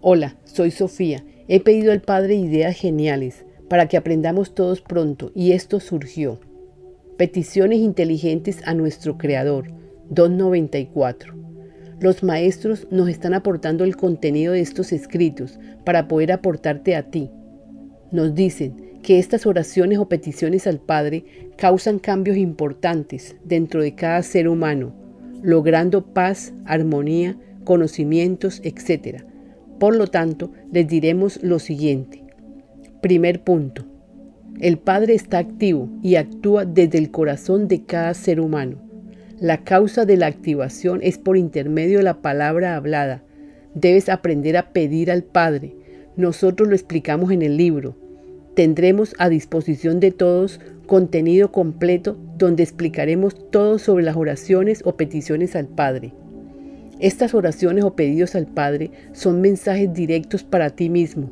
Hola, soy Sofía. He pedido al Padre ideas geniales para que aprendamos todos pronto y esto surgió. Peticiones inteligentes a nuestro Creador, 294. Los maestros nos están aportando el contenido de estos escritos para poder aportarte a ti. Nos dicen que estas oraciones o peticiones al Padre causan cambios importantes dentro de cada ser humano, logrando paz, armonía, conocimientos, etc. Por lo tanto, les diremos lo siguiente. Primer punto. El Padre está activo y actúa desde el corazón de cada ser humano. La causa de la activación es por intermedio de la palabra hablada. Debes aprender a pedir al Padre. Nosotros lo explicamos en el libro. Tendremos a disposición de todos contenido completo donde explicaremos todo sobre las oraciones o peticiones al Padre. Estas oraciones o pedidos al Padre son mensajes directos para ti mismo,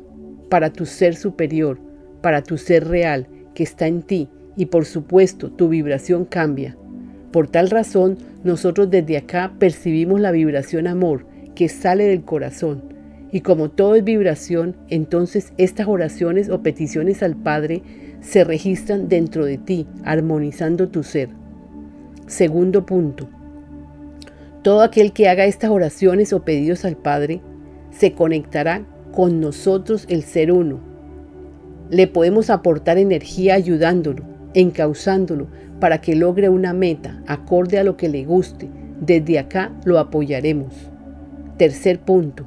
para tu ser superior, para tu ser real que está en ti y por supuesto tu vibración cambia. Por tal razón, nosotros desde acá percibimos la vibración amor que sale del corazón. Y como todo es vibración, entonces estas oraciones o peticiones al Padre se registran dentro de ti, armonizando tu ser. Segundo punto. Todo aquel que haga estas oraciones o pedidos al Padre se conectará con nosotros el ser uno. Le podemos aportar energía ayudándolo, encauzándolo para que logre una meta acorde a lo que le guste. Desde acá lo apoyaremos. Tercer punto.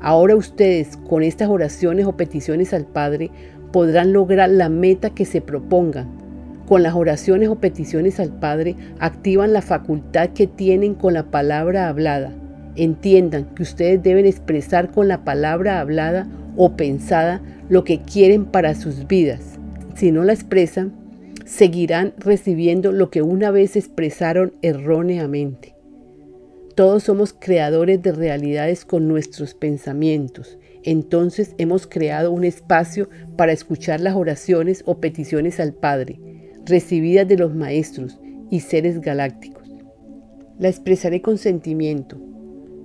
Ahora ustedes con estas oraciones o peticiones al Padre podrán lograr la meta que se propongan con las oraciones o peticiones al Padre activan la facultad que tienen con la palabra hablada. Entiendan que ustedes deben expresar con la palabra hablada o pensada lo que quieren para sus vidas. Si no la expresan, seguirán recibiendo lo que una vez expresaron erróneamente. Todos somos creadores de realidades con nuestros pensamientos. Entonces hemos creado un espacio para escuchar las oraciones o peticiones al Padre recibidas de los maestros y seres galácticos. La expresaré con sentimiento.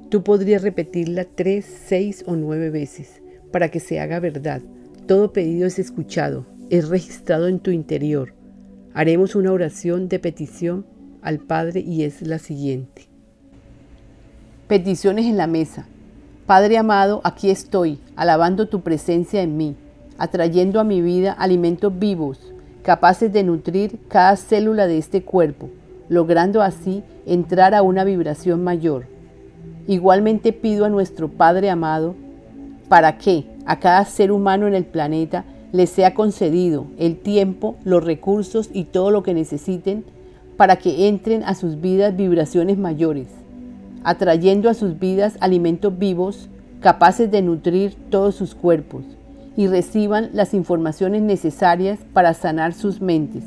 Tú podrías repetirla tres, seis o nueve veces para que se haga verdad. Todo pedido es escuchado, es registrado en tu interior. Haremos una oración de petición al Padre y es la siguiente. Peticiones en la mesa. Padre amado, aquí estoy, alabando tu presencia en mí, atrayendo a mi vida alimentos vivos capaces de nutrir cada célula de este cuerpo, logrando así entrar a una vibración mayor. Igualmente pido a nuestro Padre amado para que a cada ser humano en el planeta le sea concedido el tiempo, los recursos y todo lo que necesiten para que entren a sus vidas vibraciones mayores, atrayendo a sus vidas alimentos vivos capaces de nutrir todos sus cuerpos y reciban las informaciones necesarias para sanar sus mentes.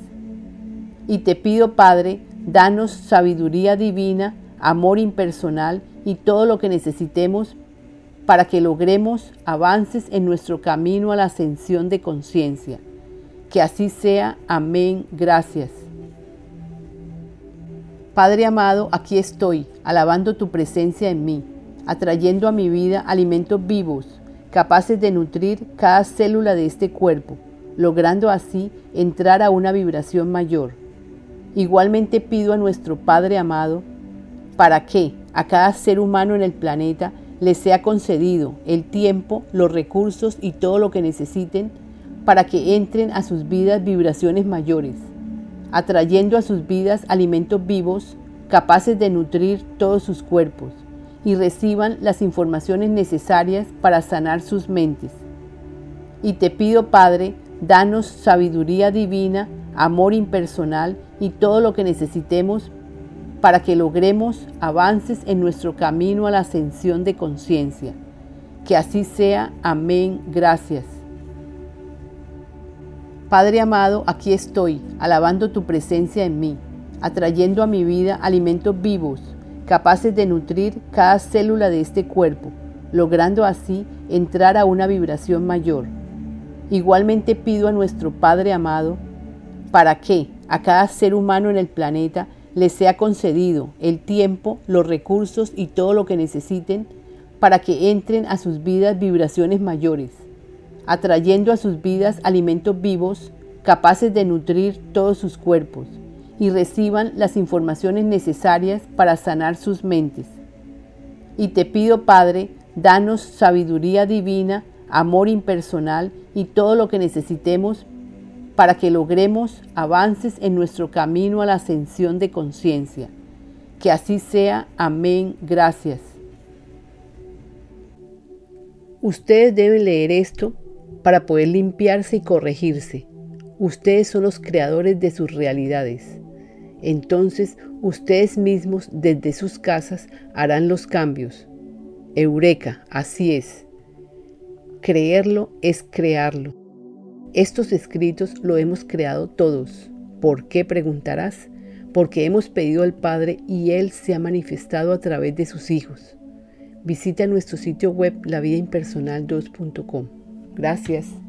Y te pido, Padre, danos sabiduría divina, amor impersonal y todo lo que necesitemos para que logremos avances en nuestro camino a la ascensión de conciencia. Que así sea. Amén. Gracias. Padre amado, aquí estoy, alabando tu presencia en mí, atrayendo a mi vida alimentos vivos capaces de nutrir cada célula de este cuerpo, logrando así entrar a una vibración mayor. Igualmente pido a nuestro Padre amado para que a cada ser humano en el planeta le sea concedido el tiempo, los recursos y todo lo que necesiten para que entren a sus vidas vibraciones mayores, atrayendo a sus vidas alimentos vivos capaces de nutrir todos sus cuerpos y reciban las informaciones necesarias para sanar sus mentes. Y te pido, Padre, danos sabiduría divina, amor impersonal y todo lo que necesitemos para que logremos avances en nuestro camino a la ascensión de conciencia. Que así sea. Amén. Gracias. Padre amado, aquí estoy, alabando tu presencia en mí, atrayendo a mi vida alimentos vivos capaces de nutrir cada célula de este cuerpo, logrando así entrar a una vibración mayor. Igualmente pido a nuestro Padre amado para que a cada ser humano en el planeta le sea concedido el tiempo, los recursos y todo lo que necesiten para que entren a sus vidas vibraciones mayores, atrayendo a sus vidas alimentos vivos capaces de nutrir todos sus cuerpos y reciban las informaciones necesarias para sanar sus mentes. Y te pido, Padre, danos sabiduría divina, amor impersonal y todo lo que necesitemos para que logremos avances en nuestro camino a la ascensión de conciencia. Que así sea. Amén. Gracias. Ustedes deben leer esto para poder limpiarse y corregirse. Ustedes son los creadores de sus realidades. Entonces ustedes mismos desde sus casas harán los cambios. Eureka, así es. Creerlo es crearlo. Estos escritos lo hemos creado todos. ¿Por qué preguntarás? Porque hemos pedido al Padre y Él se ha manifestado a través de sus hijos. Visita nuestro sitio web lavidaimpersonal2.com. Gracias.